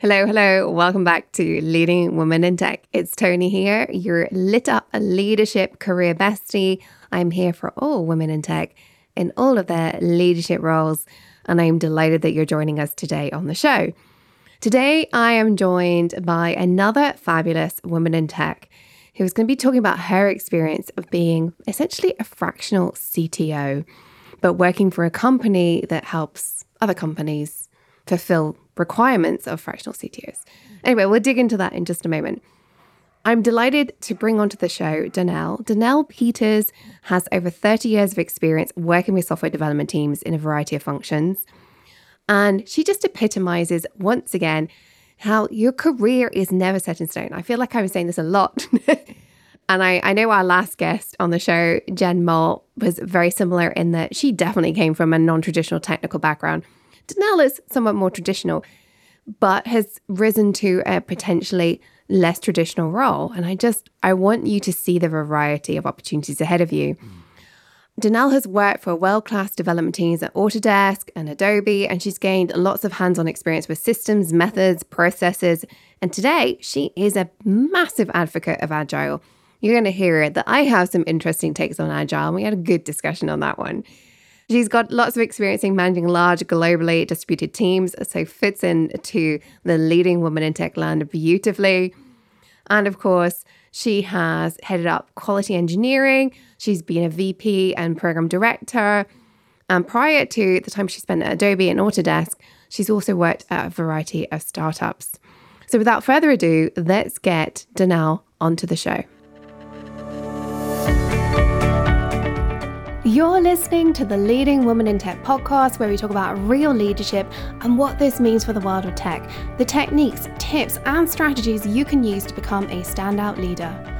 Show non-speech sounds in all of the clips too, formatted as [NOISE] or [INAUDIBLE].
Hello, hello. Welcome back to Leading Women in Tech. It's Toni here, your lit up leadership career bestie. I'm here for all women in tech in all of their leadership roles, and I'm delighted that you're joining us today on the show. Today, I am joined by another fabulous woman in tech who's going to be talking about her experience of being essentially a fractional CTO, but working for a company that helps other companies fulfill requirements of fractional CTOs. Anyway, we'll dig into that in just a moment. I'm delighted to bring onto the show Danelle. Danelle Peters has over 30 years of experience working with software development teams in a variety of functions. And she just epitomizes once again how your career is never set in stone. I feel like I'm saying this a lot. [LAUGHS] and I, I know our last guest on the show, Jen Mull, was very similar in that she definitely came from a non traditional technical background. Danelle is somewhat more traditional, but has risen to a potentially less traditional role. And I just, I want you to see the variety of opportunities ahead of you. Mm. Danelle has worked for world class development teams at Autodesk and Adobe, and she's gained lots of hands on experience with systems, methods, processes. And today, she is a massive advocate of Agile. You're going to hear that I have some interesting takes on Agile, and we had a good discussion on that one. She's got lots of experience in managing large, globally distributed teams, so fits into the leading woman in tech land beautifully. And of course, she has headed up quality engineering. She's been a VP and program director. And prior to the time she spent at Adobe and Autodesk, she's also worked at a variety of startups. So without further ado, let's get Danelle onto the show. You're listening to the Leading Woman in Tech podcast, where we talk about real leadership and what this means for the world of tech, the techniques, tips, and strategies you can use to become a standout leader.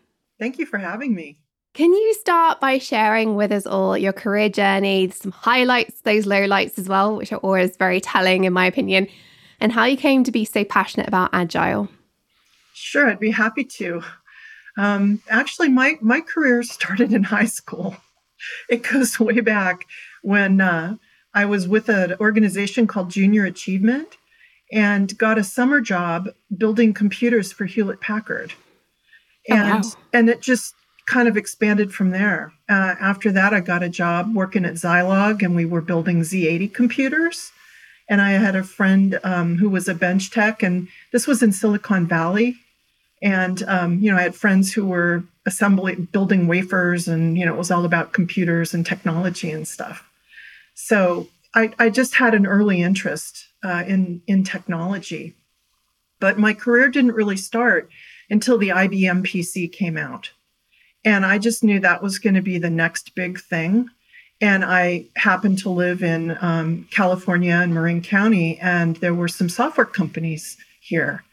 Thank you for having me. Can you start by sharing with us all your career journey, some highlights, those lowlights as well, which are always very telling, in my opinion, and how you came to be so passionate about Agile? Sure, I'd be happy to. Um, actually, my, my career [LAUGHS] started in high school. It goes way back when uh, I was with an organization called Junior Achievement and got a summer job building computers for Hewlett Packard. Oh, and oh, wow. and it just kind of expanded from there. Uh, after that, I got a job working at Zilog, and we were building Z80 computers. And I had a friend um, who was a bench tech, and this was in Silicon Valley. And um, you know, I had friends who were assembling, building wafers, and you know, it was all about computers and technology and stuff. So I, I just had an early interest uh, in in technology, but my career didn't really start until the IBM PC came out. And I just knew that was going to be the next big thing. And I happened to live in um, California and Marin County, and there were some software companies here.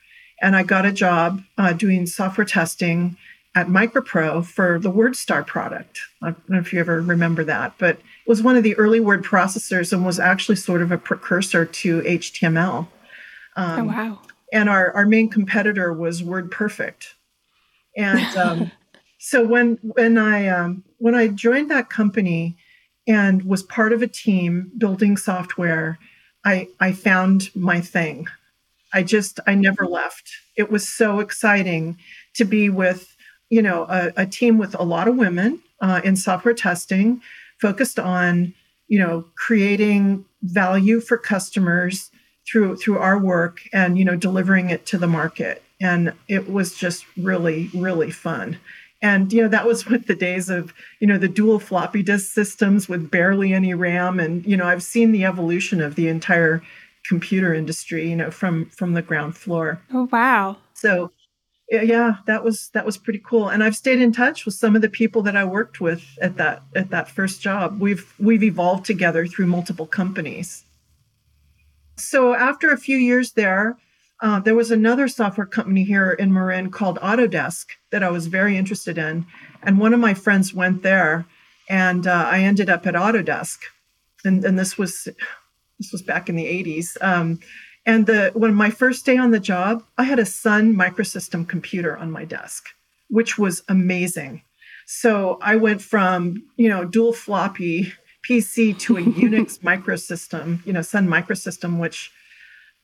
And I got a job uh, doing software testing at MicroPro for the WordStar product. I don't know if you ever remember that, but it was one of the early word processors and was actually sort of a precursor to HTML. Um, oh, wow and our, our main competitor was WordPerfect. And [LAUGHS] um, so when when I um, when I joined that company and was part of a team building software, I I found my thing. I just I never left. It was so exciting to be with you know a, a team with a lot of women uh, in software testing, focused on you know creating value for customers through through our work and you know delivering it to the market. And it was just really really fun. And you know that was with the days of you know the dual floppy disk systems with barely any ram. And you know i've seen the evolution of the entire computer industry you know from from the ground floor. Oh wow. So yeah that was that was pretty cool. And i've stayed in touch with some of the people that i worked with at that at that first job. We've we've evolved together through multiple companies so after a few years there, uh, there was another software company here in Marin called Autodesk that I was very interested in. And one of my friends went there, and uh, I ended up at Autodesk. And, and this was this was back in the 80s. Um, and the when my first day on the job, I had a Sun microsystem computer on my desk, which was amazing. So I went from you know dual floppy PC to a [LAUGHS] Unix microsystem, you know Sun microsystem, which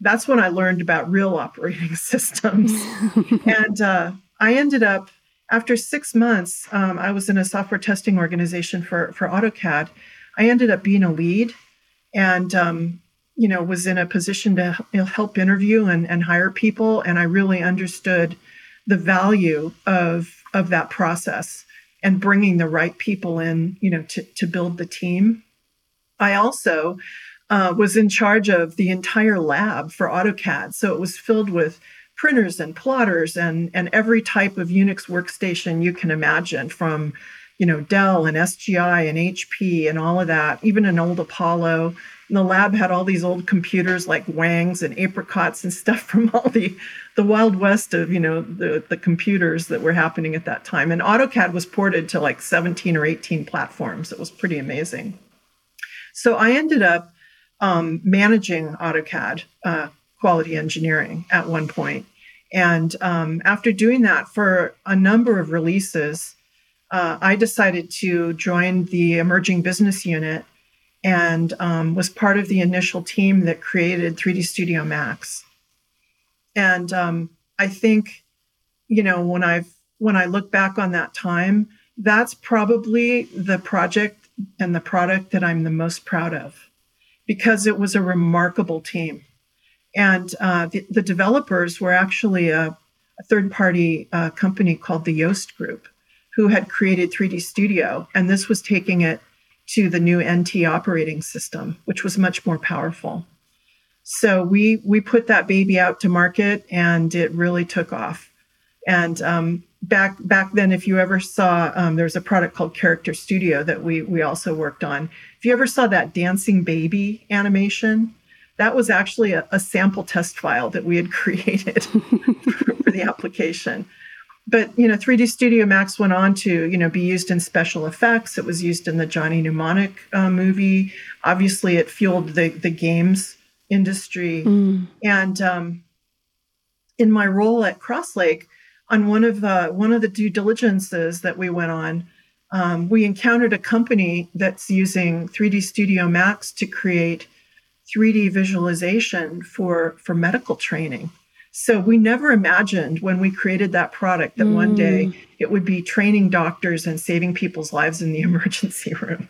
that's when I learned about real operating [LAUGHS] systems. [LAUGHS] and uh, I ended up, after six months, um, I was in a software testing organization for, for AutoCAD. I ended up being a lead and, um, you know, was in a position to help interview and, and hire people. And I really understood the value of, of that process and bringing the right people in, you know, to, to build the team. I also uh, was in charge of the entire lab for AutoCAD. So it was filled with printers and plotters and, and every type of Unix workstation you can imagine from, you know, Dell and SGI and HP and all of that, even an old Apollo. And the lab had all these old computers like Wangs and apricots and [LAUGHS] stuff from all the, the wild west of, you know, the, the computers that were happening at that time. And AutoCAD was ported to like 17 or 18 platforms. It was pretty amazing. So I ended up um, managing AutoCAD uh, quality engineering at one point. And um, after doing that for a number of releases, uh, I decided to join the emerging business unit and um, was part of the initial team that created 3D Studio Max. And um, I think, you know, when I've when I look back on that time, that's probably the project and the product that I'm the most proud of because it was a remarkable team. And uh, the, the, developers were actually a, a third party uh, company called the Yost Group, who had created 3D Studio. And this was taking it to the new NT operating system, which was much more powerful. So we we put that baby out to market, and it really took off. And um, back back then, if you ever saw, um, there was a product called Character Studio that we we also worked on. If you ever saw that dancing baby animation, that was actually a, a sample test file that we had [LAUGHS] created for, [LAUGHS] for the application. But you know, 3D Studio Max went on to you know be used in special effects. It was used in the Johnny Mnemonic uh, movie. Obviously, it fueled the the games industry. Mm. And um, in my role at Crosslake, on one of the one of the due diligences that we went on, um, we encountered a company that's using 3D Studio Max to create 3D visualization for for medical training. So we never imagined when we created that product that mm. one day mm. it would be training doctors and saving people's lives in the [LAUGHS] emergency room.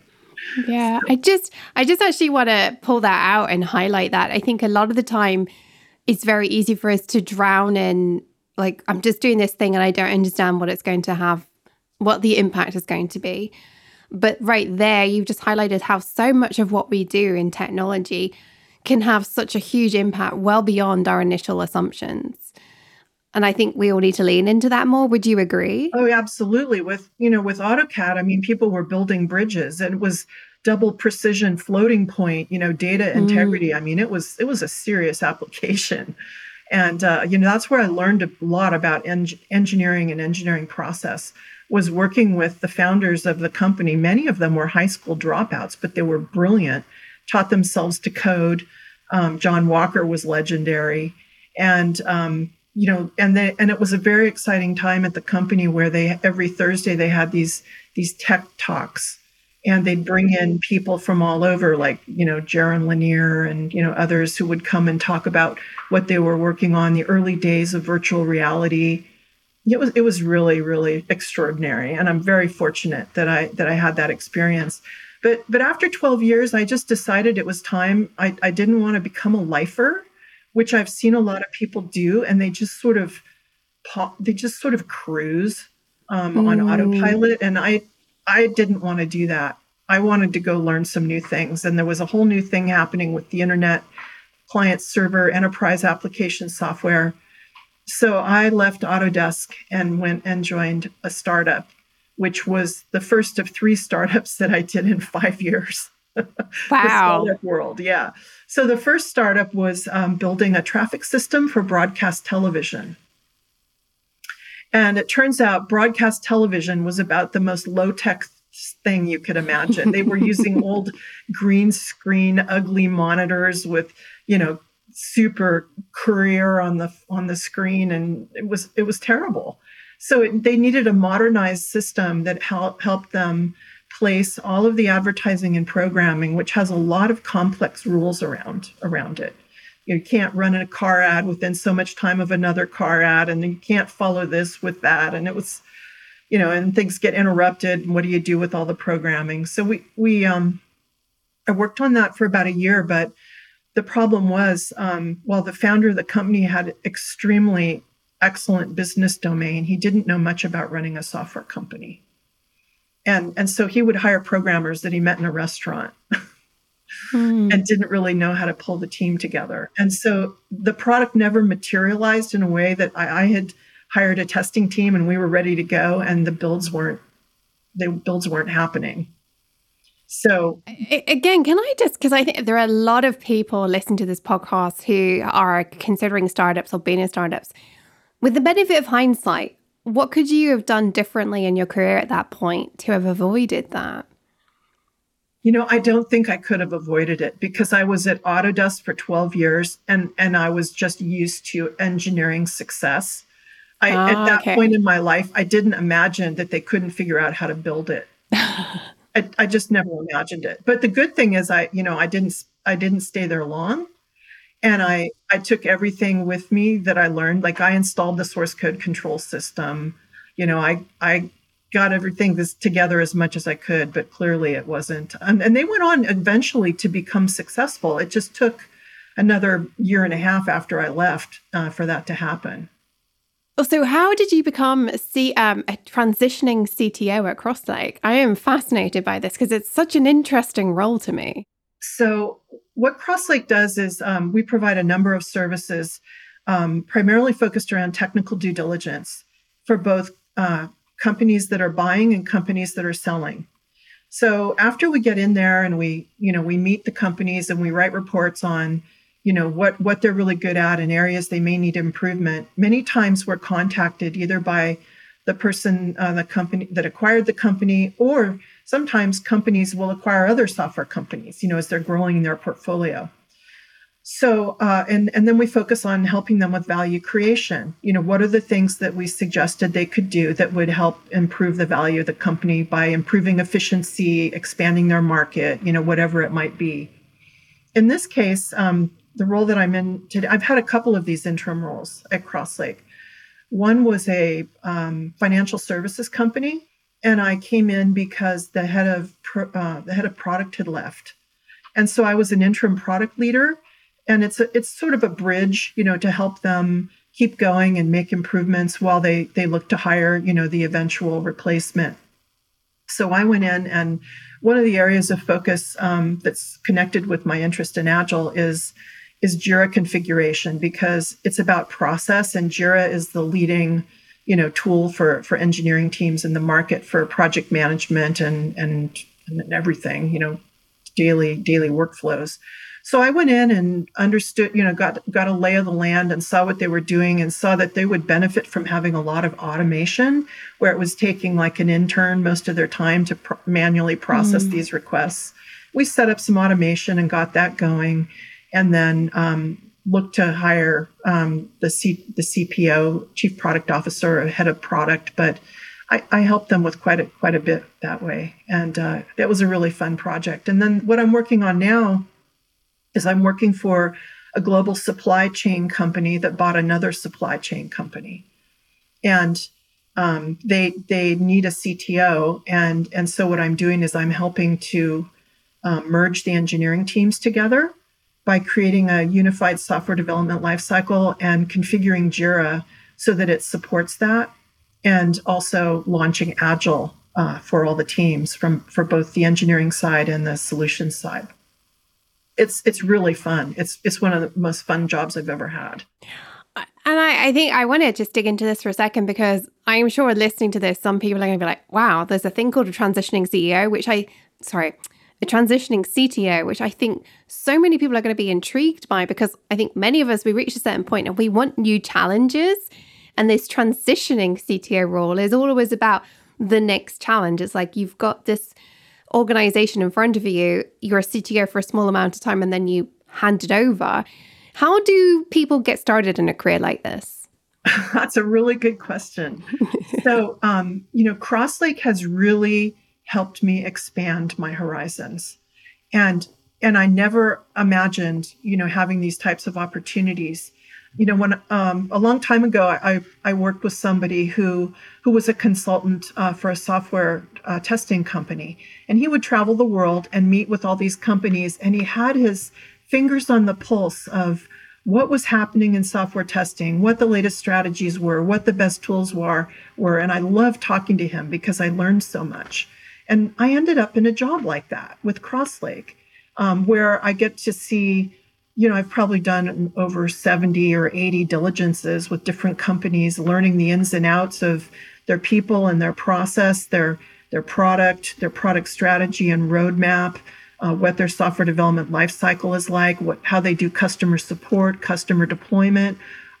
Yeah, so. I just I just actually want to pull that out and highlight that. I think a lot of the time it's very easy for us to drown in like I'm just doing this thing and I don't understand what it's going to have, what the impact is going to be. But right there, you've just highlighted how so much of what we do in technology can have such a huge impact well beyond our initial assumptions. And I think we all need to lean into that more. Would you agree? Oh, absolutely. With, you know, with AutoCAD, I mean, people were building bridges and it was double precision floating point, you know, data integrity. Mm. I mean, it was it was a serious [LAUGHS] application. And uh, you know that's where I learned a lot about en- engineering and engineering process. Was working with the founders of the company. Many of them were high school dropouts, but they were brilliant. Taught themselves to code. Um, John Walker was legendary, and um, you know, and they and it was a very exciting time at the company where they every Thursday they had these these tech talks. And they'd bring in people from all over like you know Jaron Lanier and you know others who would come and talk about what they were working on the early days of virtual reality. It was it was really really extraordinary. And i'm very fortunate that i that i had that experience but but after 12 years i just decided it was time i, I didn't want to become a lifer which i've seen a lot of people do and they just sort of they just sort of cruise um, mm. on autopilot and i I didn't want to do that. I wanted to go learn some new things. And there was a whole new thing happening with the internet, client server, enterprise application software. So I left Autodesk and went and joined a startup, which was the first of three startups that I did in five years. [LAUGHS] Wow. startup world, yeah. So the first startup was um, building a traffic system for broadcast television. And it turns out broadcast television was about the most low tech thing you could imagine. They were [LAUGHS] using old green screen, ugly monitors with, you know, super courier on the on the screen, and it was it was terrible. So it, they needed a modernized system that help, helped them place all of the advertising and programming, which has a lot of complex rules around around it. You can't run a car ad within so much time of another car ad, and you can't follow this with that. And it was, you know, and things get interrupted. And what do you do with all the programming? So we we um, I worked on that for about a year, but the problem was um, while the founder of the company had extremely excellent business domain, he didn't know much about running a software company and and so he would hire programmers that he met in a restaurant mm. and didn't really know how to pull the team together and so the product never materialized in a way that I, I had hired a testing team and we were ready to go and the builds weren't the builds weren't happening so again, can I just because I think there are a lot of people listening to this podcast who are considering startups or being in startups. With the benefit of hindsight, what could you have done differently in your career at that point to have avoided that? You know, I don't think I could have avoided it because I was at Autodesk for 12 years and and I was just used to engineering success. I oh, at that okay. point in my life, I didn't imagine that they couldn't figure out how to build it. [LAUGHS] I, I just never imagined it. But the good thing is I, you know, I didn't I didn't stay there long and i i took everything with me that i learned like i installed the source code control system you know i i got everything this together as much as i could but clearly it wasn't and, and they went on eventually to become successful it just took another year and a half after i left uh, for that to happen so, how did you become C, um, a transitioning CTO at Crosslake? I am fascinated by this because it's such an interesting role to me. So, what Crosslake does is um, we provide a number of services um, primarily focused around technical due diligence for both uh, companies that are buying and companies that are selling. So after we get in there and we, you know, we meet the companies and we write reports on, you know, what what they're really good at and areas they may need improvement. Many times we're contacted either by the person, uh, the company that acquired the company, or sometimes companies will acquire other software companies, you know, as they're growing their portfolio. So, uh, and and then we focus on helping them with value creation. You know, what are the things that we suggested they could do that would help improve the value of the company by improving efficiency, expanding their market, you know, whatever it might be. In this case, um, the role that I'm in today, I've had a couple of these interim roles at Crosslake. One was a um, financial services company, and I came in because the head of uh, the head of product had left, and so I was an interim product leader. And it's a, it's sort of a bridge, you know, to help them keep going and make improvements while they they look to hire, you know, the eventual replacement. So I went in, and one of the areas of focus um, that's connected with my interest in Agile is is Jira configuration because it's about process and Jira is the leading you know tool for for engineering teams in the market for project management and and, and everything you know daily daily workflows. So i went in and understood you know got got a lay of the land and saw what they were doing and saw that they would benefit from having a lot of automation where it was taking like an intern most of their time to pr- manually process mm. these requests. We set up some automation and got that going. And then um, look to hire um, the C, the CPO, Chief Product Officer, or head of product. But I, I helped them with quite a quite a bit that way, and uh, that was a really fun project. And then what I'm working on now is I'm working for a global supply chain company that bought another supply chain company, and um, they they need a CTO, and and so what I'm doing is I'm helping to um, merge the engineering teams together by creating a unified software development lifecycle and configuring Jira so that it supports that, and also launching Agile uh, for all the teams from for both the engineering side and the solutions side. It's it's really fun. It's it's one of the most fun jobs I've ever had. And I, I think I want to just dig into this for a second because I'm sure listening to this, some people are going to be like, "Wow, there's a thing called a transitioning CEO," which I sorry a transitioning CTO, which I think so many people are going to be intrigued by because I think many of us, we reach a certain point and we want new challenges. And this transitioning CTO role is always about the next challenge. It's like you've got this organization in front of you, you're a CTO for a small amount of time, and then you hand it over. How do people get started in a career like this? [LAUGHS] That's a really good question. so, um, you know, Crosslake has really helped me expand my horizons, and and I never imagined, you know, having these types of opportunities. You know, when um, a long time ago, I, I worked with somebody who who was a consultant uh, for a software uh, testing company, and he would travel the world and meet with all these companies, and he had his fingers on the pulse of what was happening in software testing, what the latest strategies were, what the best tools were, were, and I loved talking to him because I learned so much. And I ended up in a job like that with Crosslake, um, where I get to see you know, I've probably done over 70 or 80 diligences with different companies, learning the ins and outs of their people and their process, their their product, their product strategy and roadmap, uh, what their software development lifecycle is like, what how they do customer support, customer deployment,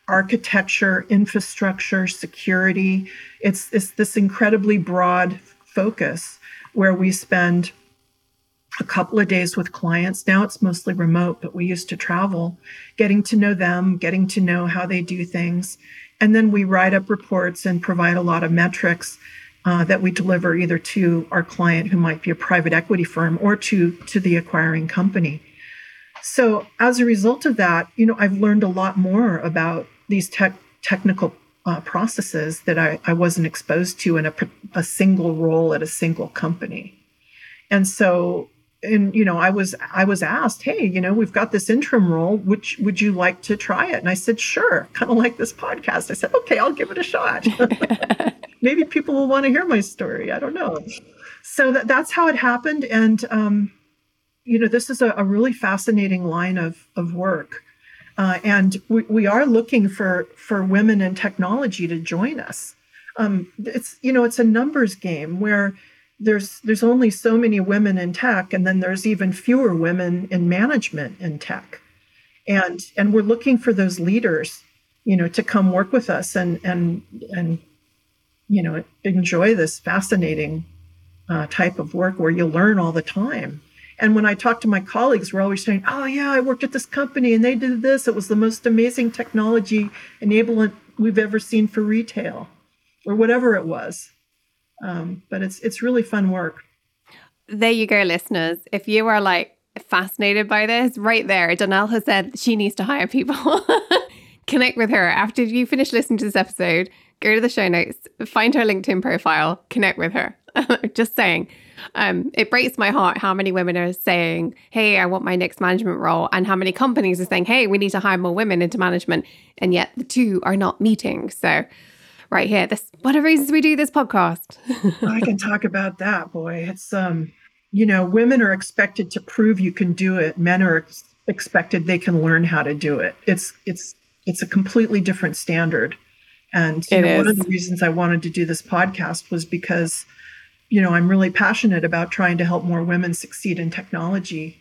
architecture, infrastructure, security. It's it's this incredibly broad focus where we spend a couple of days with clients. Now it's mostly remote, but we used to travel, getting to know them, getting to know how they do things. And then we write up reports and provide a lot of metrics uh, that we deliver either to our client, who might be a private equity firm, or to, to the acquiring company. So as a result of that, you know, I've learned a lot more about these tech, technical uh, processes that I, I wasn't exposed to in a, a single role at a single company. And so and you know i was i was asked hey you know we've got this interim role. Which would you like to try it? And i said sure kind of like this podcast. I said okay i'll give it a shot. [LAUGHS] [LAUGHS] Maybe people will want to hear my story. I don't know. So that, that's how it happened. And um, you know this is a, a, really fascinating line of, of work uh, and we, we are looking for for women in technology to join us. Um, it's you know it's a numbers game where there's there's only so many women in tech and then there's even fewer women in management in tech. And and we're looking for those leaders you know to come work with us and and and you know enjoy this fascinating uh, type of work where you learn all the time and when i talk to my colleagues we're always saying oh yeah i worked at this company and they did this it was the most amazing technology enablement we've ever seen for retail or whatever it was um, but it's it's really fun work. There you go, listeners. If you are like fascinated by this, right there, Danelle has said she needs to hire people. [LAUGHS] Connect with her after you finish listening to this episode. Go to the show notes, find her LinkedIn profile, connect with her. [LAUGHS] Just saying. Um, it breaks my heart how many women are saying, Hey, I want my next management role, and how many companies are saying, Hey, we need to hire more women into management. And yet the two are not meeting. So right here. This one of the reasons we do this podcast. [LAUGHS] I can talk about that, boy. It's um, you know, women are expected to prove you can do it. Men are ex- expected they can learn how to do it. It's it's it's a completely different standard. And know, one of the reasons I wanted to do this podcast was because, you know, I'm really passionate about trying to help more women succeed in technology.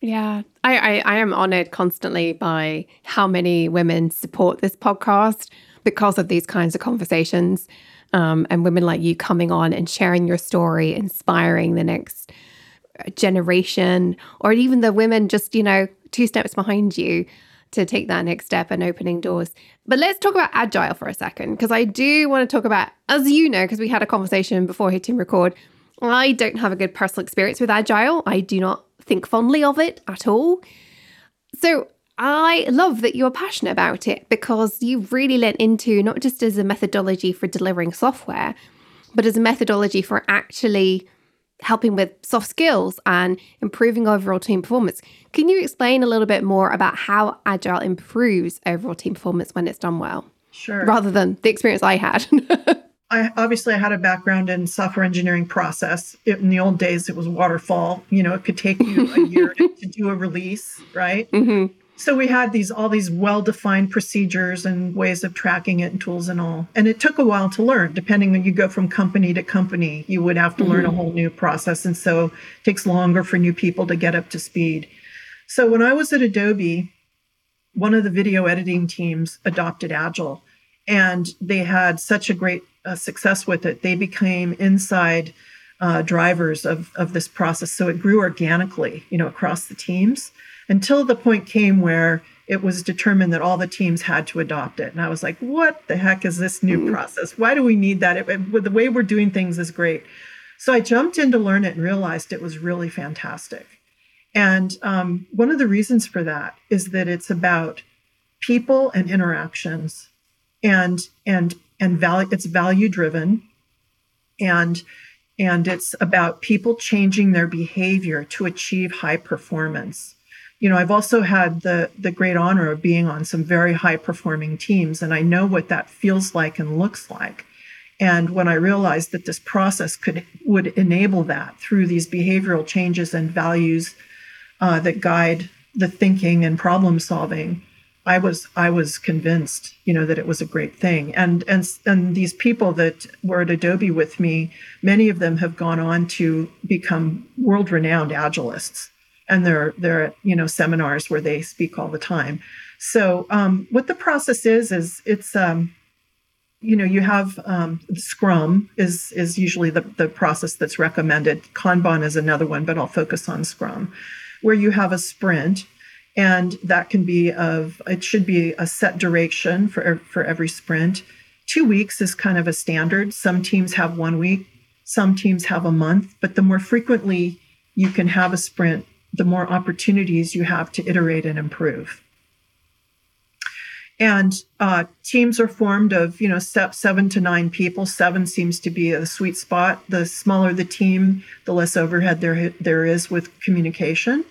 Yeah, I, I, I am honored constantly by how many women support this podcast because of these kinds of conversations um, and women like you coming on and sharing your story, inspiring the next generation, or even the women just, you know, two steps behind you to take that next step and opening doors. But let's talk about agile for a second, because I do want to talk about, as you know, because we had a conversation before hitting record, I don't have a good personal experience with agile. I do not think fondly of it at all. So I love that you're passionate about it because you've really lent into not just as a methodology for delivering software, but as a methodology for actually helping with soft skills and improving overall team performance. Can you explain a little bit more about how Agile improves overall team performance when it's done well? Sure. Rather than the experience I had. [LAUGHS] I obviously I had a background in software engineering process. It, in the old days, it was waterfall. You know, it could take you a year to, [LAUGHS] to, do a release, right? Mm-hmm. So we had these all these well-defined procedures and ways of tracking it and tools and all. And it took a while to learn. Depending on you go from company to company you would have to mm-hmm. learn a mm-hmm. whole new process. And so it takes longer for new people to get up to speed. So when i was at Adobe one of the video editing teams adopted agile and they had such a great uh, success with it. They became inside uh, drivers of, of this process. So it grew organically you know across the teams until the point came where it was determined that all the teams had to adopt it. And I was like, what the heck is this new mm-hmm. process? Why do we need that? It, it, the way we're doing things is great. So I jumped in to learn it and realized it was really fantastic. And um, one of the reasons for that is that it's about people and interactions and and and value it's value driven and and it's about people changing their behavior to achieve high performance you know, I've also had the the great honor of being on some very high performing teams, and I know what that feels like and looks like. And when I realized that this process could would enable that through these behavioral changes and values uh, that guide the thinking and problem solving, I was I was convinced, you know, that it was a great thing. And and and these people that were at Adobe with me, many of them have gone on to become world renowned agilists and they're they're you know seminars where they speak all the time. So um, what the process is is it's um, you know you have um, Scrum is is usually the the process that's recommended. Kanban is another one, but I'll focus on Scrum, where you have a sprint. And that can be of it should be a set duration for for every sprint. Two weeks is kind of a standard. Some teams have one week, some teams have a month, but the more frequently you can have a sprint, the more opportunities you have to iterate and improve. And uh, teams are formed of, you know, step seven to nine people. Seven seems to be a sweet spot. The smaller the team, the less overhead there, there is with communication.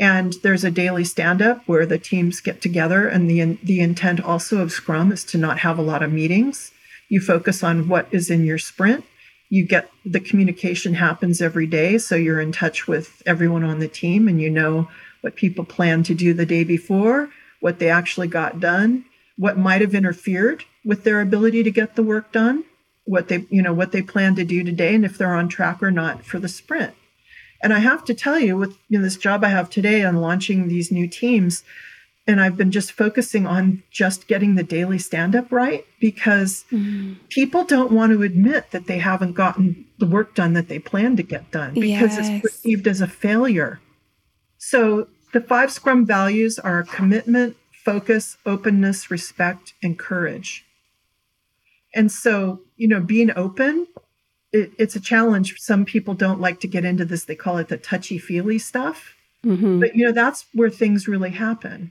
And there's a daily stand up where the teams get together. And the, the intent also of Scrum is to not have a lot of meetings. You focus on what is in your sprint you get the communication happens every day so you're in touch with everyone on the team and you know what people plan to do the day before what they actually got done what might have interfered with their ability to get the work done what they you know what they plan to do today and if they're on track or not for the sprint. And i have to tell you with you know, this job i have today on launching these new teams and I've been just focusing on just getting the daily stand up right because mm. people don't want to admit that they haven't gotten the work done that they plan to get done because yes. it's perceived as a failure. So the five Scrum values are commitment, focus, openness, respect, and courage. And so, you know, being open, it, it's a challenge. Some people don't like to get into this. They call it the touchy feely stuff. Mm-hmm. But, you know, that's where things really happen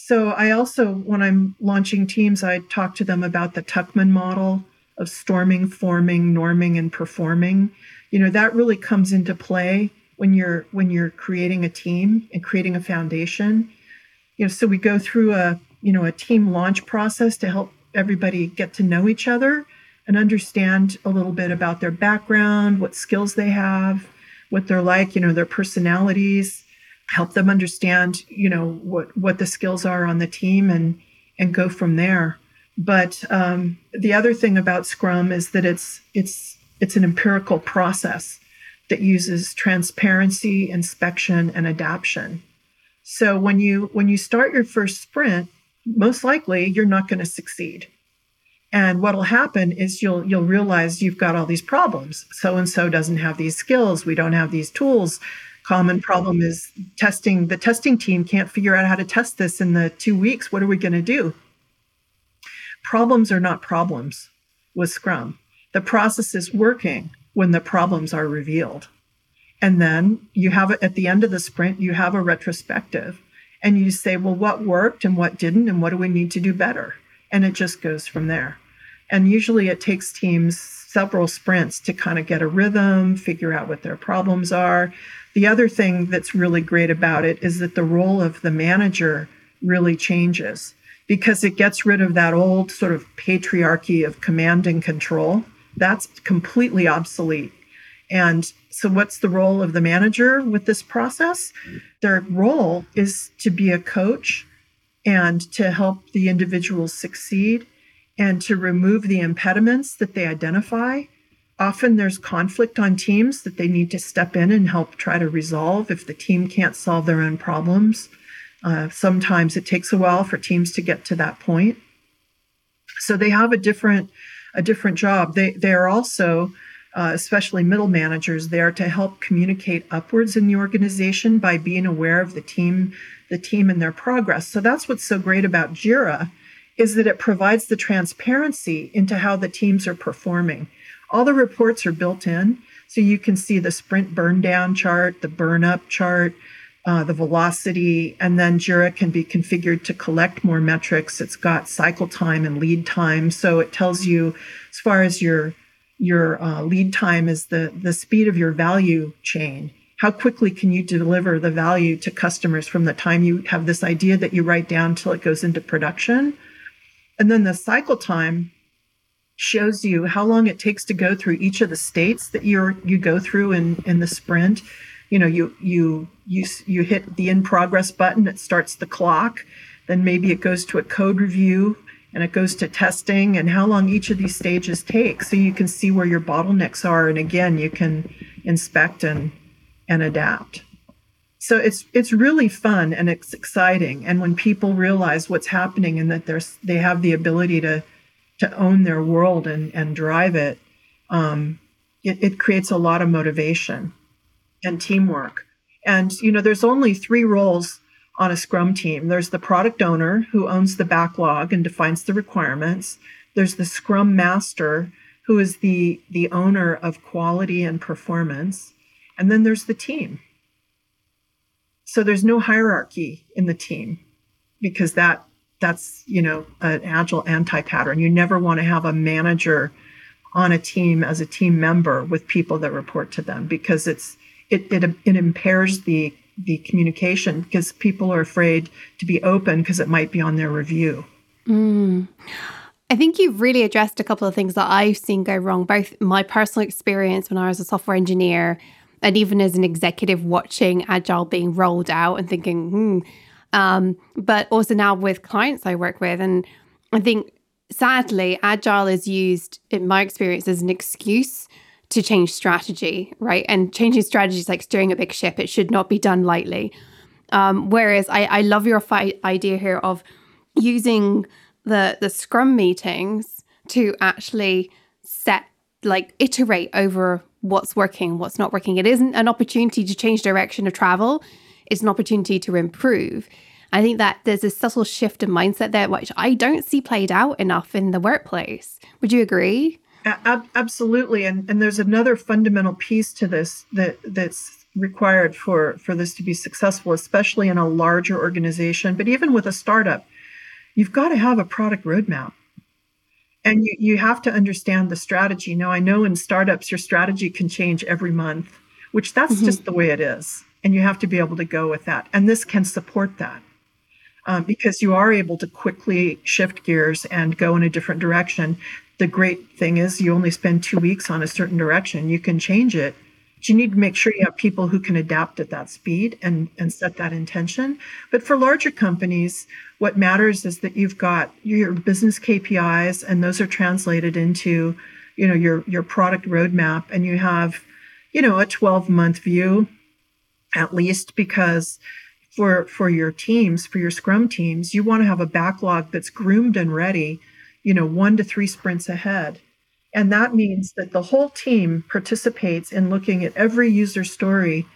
so I also, when I'm launching teams, I talk to them about the Tuckman model of storming, forming, norming, and performing. You know, that really comes into play when you're when you're creating a team and creating a foundation. You know, so we go through a you know a team launch process to help everybody get to know each other and understand a little bit about their background, what skills they have, what they're like, you know, their personalities help them understand, you know, what what the skills are on the team and and go from there. But um, the other thing about Scrum is that it's it's it's an empirical process that uses transparency, inspection, and adaptation. So when you when you start your first sprint, most likely you're not going to succeed. And what'll happen is you'll you'll realize you've got all these problems. So and so doesn't have these skills. We don't have these tools common problem is testing. The testing team can't figure out how to test this in the two weeks. What are we going to do? Problems are not problems with Scrum. The process is working when the problems are revealed. And then you have it at the end of the sprint, you have a retrospective and you say, well, what worked and what didn't, and what do we need to do better? And it just goes from there. And usually it takes teams several sprints to kind of get a rhythm, figure out what their problems are. The other thing that's really great about it is that the role of the manager really changes because it gets rid of that old sort of patriarchy of command and control. That's completely obsolete. And So, what's the role of the manager with this process? Their role is to be a coach and to help the individuals succeed and to remove the impediments that they identify. Often there's conflict on teams that they need to step in and help try to resolve if the team can't solve their own problems. Uh, sometimes it takes a while for teams to get to that point. So they have a different a different job. They they are also uh, especially middle managers there to help communicate upwards in the organization by being aware of the team the team and their progress. So that's what's so great about Jira is that it provides the transparency into how the teams are performing. All the reports are built in, so you can see the sprint burn down chart, the burn up chart, uh, the velocity, and then Jira can be configured to collect more metrics. It's got cycle time and lead time, so it tells you as far as your your uh, lead time is the the speed of your value chain how quickly can you deliver the value to customers from the time you have this idea that you write down till it goes into production and then the cycle time shows you how long it takes to go through each of the states that you're you go through in in the sprint. You know you you you you hit the in progress button it starts the clock. Then maybe it goes to a code review and it goes to testing and how long each of these stages take. So you can see where your bottlenecks are and again you can inspect and and adapt. So it's it's really fun and it's exciting. And when people realize what's happening and that there's they have the ability to to own their world and and drive it um, it, it creates a lot of motivation and teamwork and you know there's only three roles on a scrum team. There's the product owner who owns the backlog and defines the requirements. There's the scrum master who is the the owner of quality and performance. And then there's the team. So there's no hierarchy in the team because that that's, you know, an agile anti-pattern. You never want to have a manager on a team as a team member with people that report to them because it's it, it, it impairs the the communication because people are afraid to be open because it might be on their review. Mm. I think you've really addressed a couple of things that I've seen go wrong, both my personal experience when I was a software engineer and even as an executive watching Agile being rolled out and thinking, hmm. Um, but also now with clients I work with. And I think sadly, Agile is used, in my experience, as an excuse to change strategy, right? And changing strategy is like steering a big ship. It should not be done lightly. Um, whereas I, I love your fi- idea here of using the the Scrum meetings to actually set like iterate over what's working, what's not working. It isn't an opportunity to change direction of travel. It's an opportunity to improve. I think that there's a subtle shift in mindset there, which I don't see played out enough in the workplace. Would you agree? Absolutely, and and there's another fundamental piece to this that that's required for for this to be successful, especially in a larger organization, but even with a startup, you've got to have a product roadmap. And you, you have to understand the strategy. Now, I know in startups, your strategy can change every month, which that's mm-hmm. just the way it is. And you have to be able to go with that. And this can support that um, because you are able to quickly shift gears and go in a different direction the great thing is you only spend two weeks on a certain direction. You can change it. But you need to make sure you have people who can adapt at that speed and, and set that intention. But for larger companies, what matters is that you've got your business KPIs and those are translated into, you know, your your product roadmap and you have, you know, a 12 month view at least because for for your teams, for your scrum teams, you want to have a backlog that's groomed and ready you know, one to three sprints ahead. And that means that the whole team participates in looking at every user story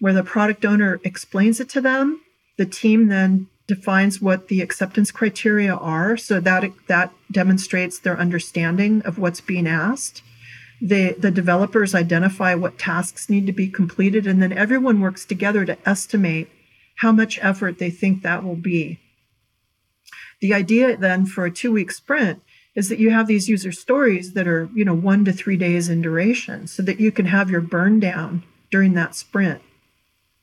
where the product owner explains it to them. The team then defines what the acceptance criteria are so that that demonstrates their understanding of what's being asked. The, the developers identify what tasks need to be completed, and then everyone works together to estimate how much effort they think that will be. The idea then for a two week sprint is that you have these user stories that are, you know, one to three days in duration so that you can have your burn down during that sprint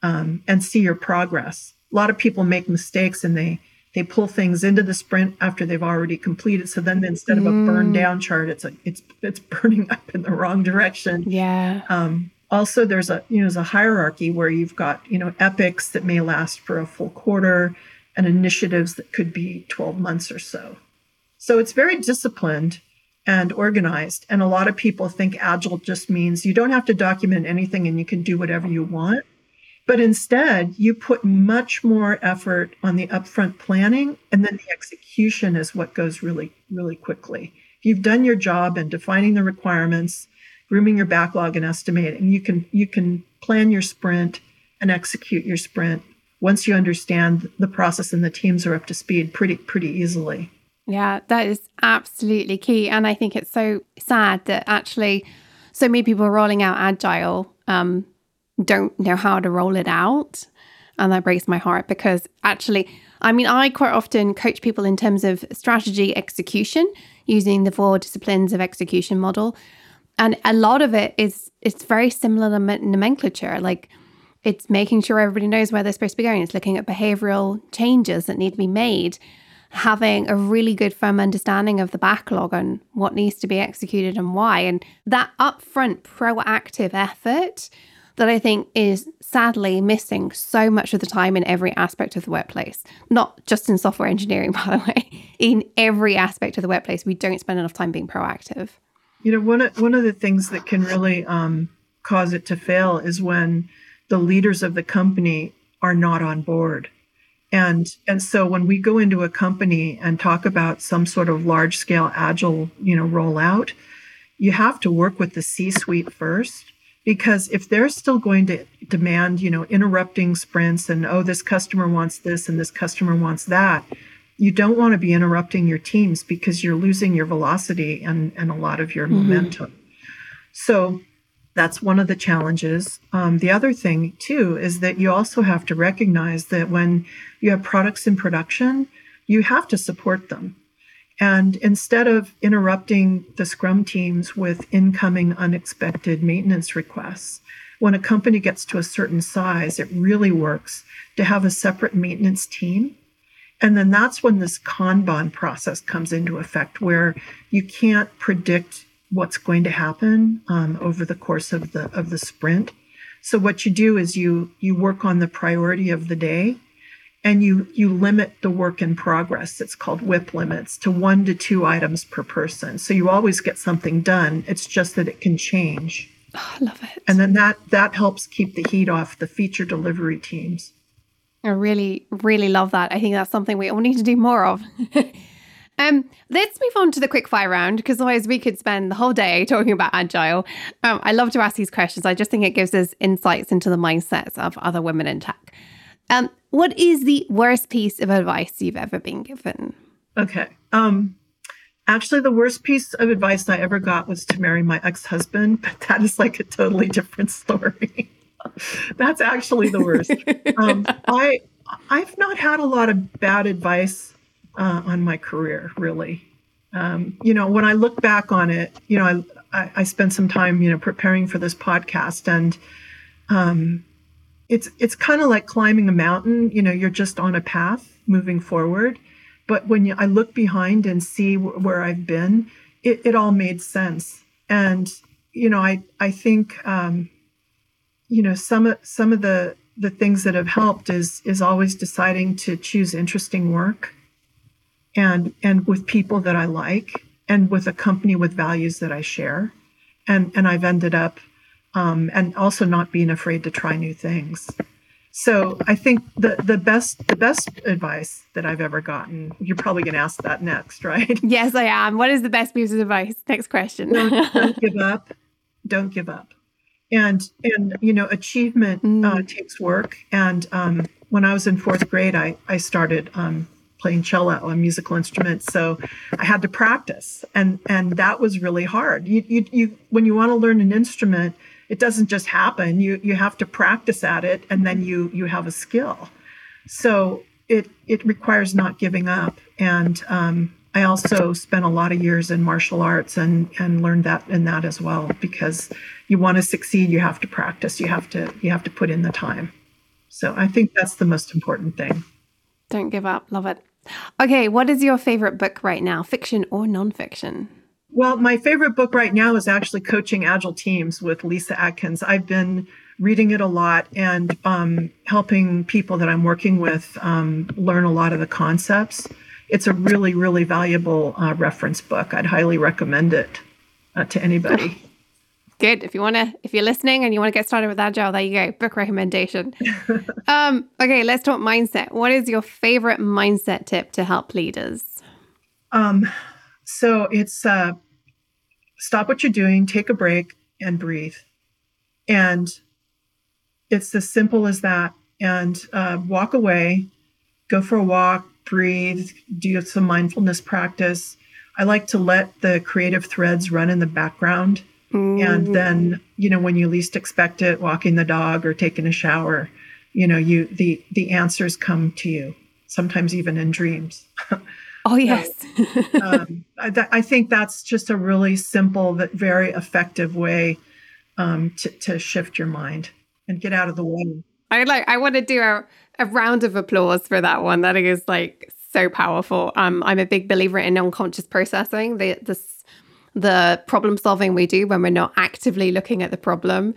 um, and see your progress. A lot of people make mistakes and they they pull things into the sprint after they've already completed. So then instead of a burn mm. down chart, it's a, it's it's [LAUGHS] burning up in the wrong direction. Yeah. Um, also there's a you know there's a hierarchy where you've got you know epics that may last for a full quarter and initiatives that could be 12 months or so so it's very disciplined and organized and a lot of people think agile just means you don't have to document anything and you can do whatever you want but instead you put much more effort on the upfront planning and then the execution is what goes really really quickly if you've done your job in defining the requirements grooming your backlog and estimating. You can you can plan your sprint and execute your sprint once you understand the process and the teams are up to speed pretty pretty easily. Yeah, that is absolutely key. And I think it's so sad that actually so many people are rolling out agile um, don't know how to roll it out. And that breaks my heart because actually, I mean, I quite often coach people in terms of strategy execution using the four disciplines of execution model. And a lot of it is it's very similar nomenclature. Like it's making sure everybody knows where they're supposed to be going. It's looking at behavioral changes that need to be made having a really good firm understanding of the backlog and what needs to be executed and why. And that upfront proactive effort that I think is sadly missing so much of the time in every aspect of the workplace. Not just in software engineering, [LAUGHS] by the way, in every aspect of the workplace, we don't spend enough time being proactive. You know, one of, one of the things that can really um, cause it to fail is when the leaders of the company are not on board. And and so when we go into a company and talk about some sort of large scale agile, you know, rollout, you have to work with the C-suite first because if they're still going to demand, you know, interrupting sprints and oh this customer wants this and this customer wants that, you don't want to be interrupting your teams because you're losing your velocity and, and a lot of your mm-hmm. momentum. So that's one of the challenges. Um, the other thing, too, is that you also have to recognize that when you have products in production, you have to support them. And instead of interrupting the Scrum teams with incoming unexpected maintenance requests, when a company gets to a certain size, it really works to have a separate maintenance team and then that's when this Kanban process comes into effect, where you can't predict what's going to happen um, over the course of the of the sprint. So what you do is you you work on the priority of the day, and you you limit the work in progress. It's called WIP limits to one to two items per person. So you always get something done. It's just that it can change. Oh, I love it. And then that that helps keep the heat off the feature delivery teams. I really, really love that. I think that's something we all need to do more of. [LAUGHS] um, let's move on to the quick fire round because otherwise we could spend the whole day talking about agile. Um, I love to ask these questions. I just think it gives us insights into the mindsets of other women in tech. Um, what is the worst piece of advice you've ever been given? Okay. Um, actually, the worst piece of advice I ever got was to marry my ex husband, but that is like a totally different story. [LAUGHS] That's actually the worst. Um, [LAUGHS] I I've not had a lot of bad advice uh, on my career, really. Um, you know, when I look back on it, you know, I, I spent some time, you know, preparing for this podcast, and um, it's it's kind of like climbing a mountain. You know, you're just on a path moving forward, but when you, I look behind and see w- where I've been, it, it all made sense. And you know, I I think um, you know some of some of the the things that have helped is is always deciding to choose interesting work and and with people that I like and with a company with values that I share and and I've ended up um, and also not being afraid to try new things. So I think the the best the best advice that I've ever gotten you're probably going to ask that next [LAUGHS] right? Yes I am. What is the best piece of advice? Next question. Don't, don't [LAUGHS] give up. Don't give up. And and you know achievement uh, mm. uh, takes work. And um, when i was in fourth grade i i started um, playing cello a musical instrument. So i had to practice. And and that was really hard. You you, you when you want to learn an instrument it doesn't just happen you you have to practice at it and then you you have a skill so it it requires not giving up and um, I also spent a lot of years in martial arts and and learned that in that as well because you want to succeed you have to practice you have to you have to put in the time. So I think that's the most important thing. Don't give up. Love it. Okay, what is your favorite book right now, fiction or nonfiction? Well, my favorite book right now is actually Coaching Agile Teams with Lyssa Adkins. I've been reading it a lot and um, helping people that I'm working with um, learn a lot of the concepts. It's a really, really valuable uh, reference book. I'd highly recommend it uh, to anybody. Good. If you want to, if you're listening and you want to get started with Agile, there you go. Book recommendation. [LAUGHS] um, okay, let's talk mindset. What is your favorite mindset tip to help leaders? Um, so it's uh, stop what you're doing, take a break, and breathe. And it's as simple as that. And uh, walk away, go for a walk, breathe, do some mindfulness practice. I like to let the creative threads run in the background. Mm. And then, you know, when you least expect it, walking the dog or taking a shower, you know, you the the answers come to you, sometimes even in dreams. [LAUGHS] Oh yes. so, [LAUGHS] um, I, th- I, think that's just a really simple but very effective way um, to, to shift your mind and get out of the way. I like. I want to do a, a round of applause for that one. That is like so powerful. Um, I'm a big believer in unconscious processing. The this the problem solving we do when we're not actively looking at the problem.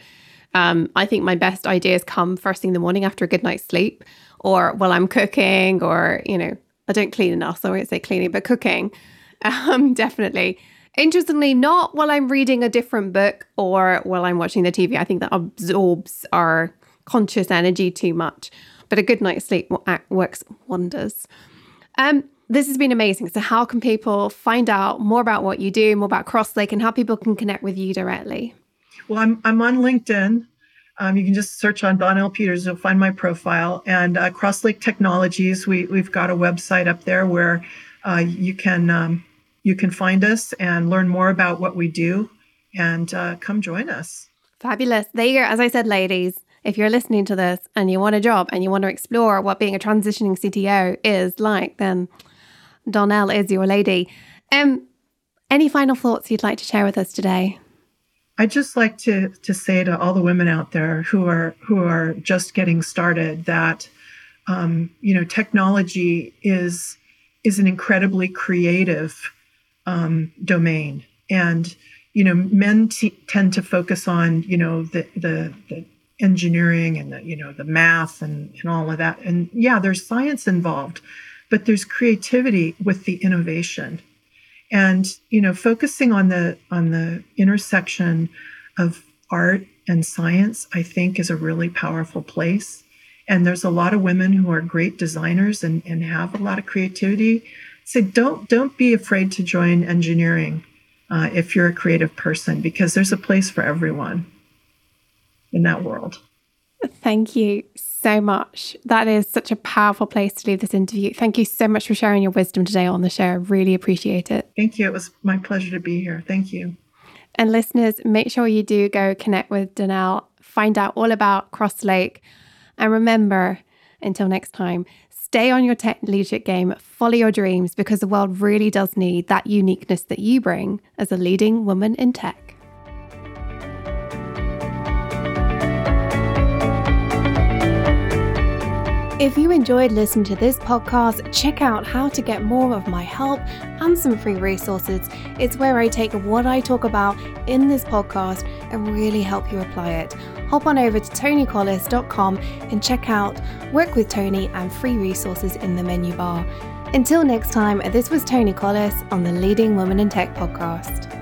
Um, I think my best ideas come first thing in the morning after a good night's sleep, or while I'm cooking, or you know, I don't clean enough, so I won't say cleaning, but cooking, [LAUGHS] um, definitely. Interestingly, not while I'm reading a different book or while I'm watching the TV. I think that absorbs our conscious energy too much. But a good night's sleep works wonders. Um, this has been amazing. So, how can people find out more about what you do, more about Crosslake, and how people can connect with you directly? Well, I'm I'm on LinkedIn. Um, you can just search on Danelle Peters. You'll find my profile. And uh, Crosslake Technologies, we we've got a website up there where uh, you can um, you can find us and learn more about what we do, and uh, come join us. Fabulous. There you go. As I said, ladies, if you're listening to this and you want a job and you want to explore what being a transitioning CTO is like, then Danelle is your lady. Um, any final thoughts you'd like to share with us today? I just like to to say to all the women out there who are who are just getting started that um, you know technology is is an incredibly creative um, domain, and you know men t- tend to focus on you know the the, the engineering and the you know the math and, and all of that, and yeah, there's science involved, but there's creativity with the innovation and you know focusing on the on the intersection of art and science i think is a really powerful place. And there's a lot of women who are great designers and, and have a lot of creativity. So don't don't be afraid to join engineering uh, if you're a creative person because there's a place for everyone in that world. Thank you so much. That is such a powerful place to leave this interview. Thank you so much for sharing your wisdom today on the show. I really appreciate it. Thank you. It was my pleasure to be here. Thank you. And listeners, make sure you do go connect with Danelle, find out all about Crosslake. And remember, until next time, stay on your tech leadership game, follow your dreams, because the world really does need that uniqueness that you bring as a leading woman in tech. If you enjoyed listening to this podcast, check out how to get more of my help and some free resources. It's where I take what I talk about in this podcast and really help you apply it. Hop on over to tonicollis.com and check out Work with Toni and free resources in the menu bar. Until next time, this was Toni Collis on the Leading Women in Tech podcast.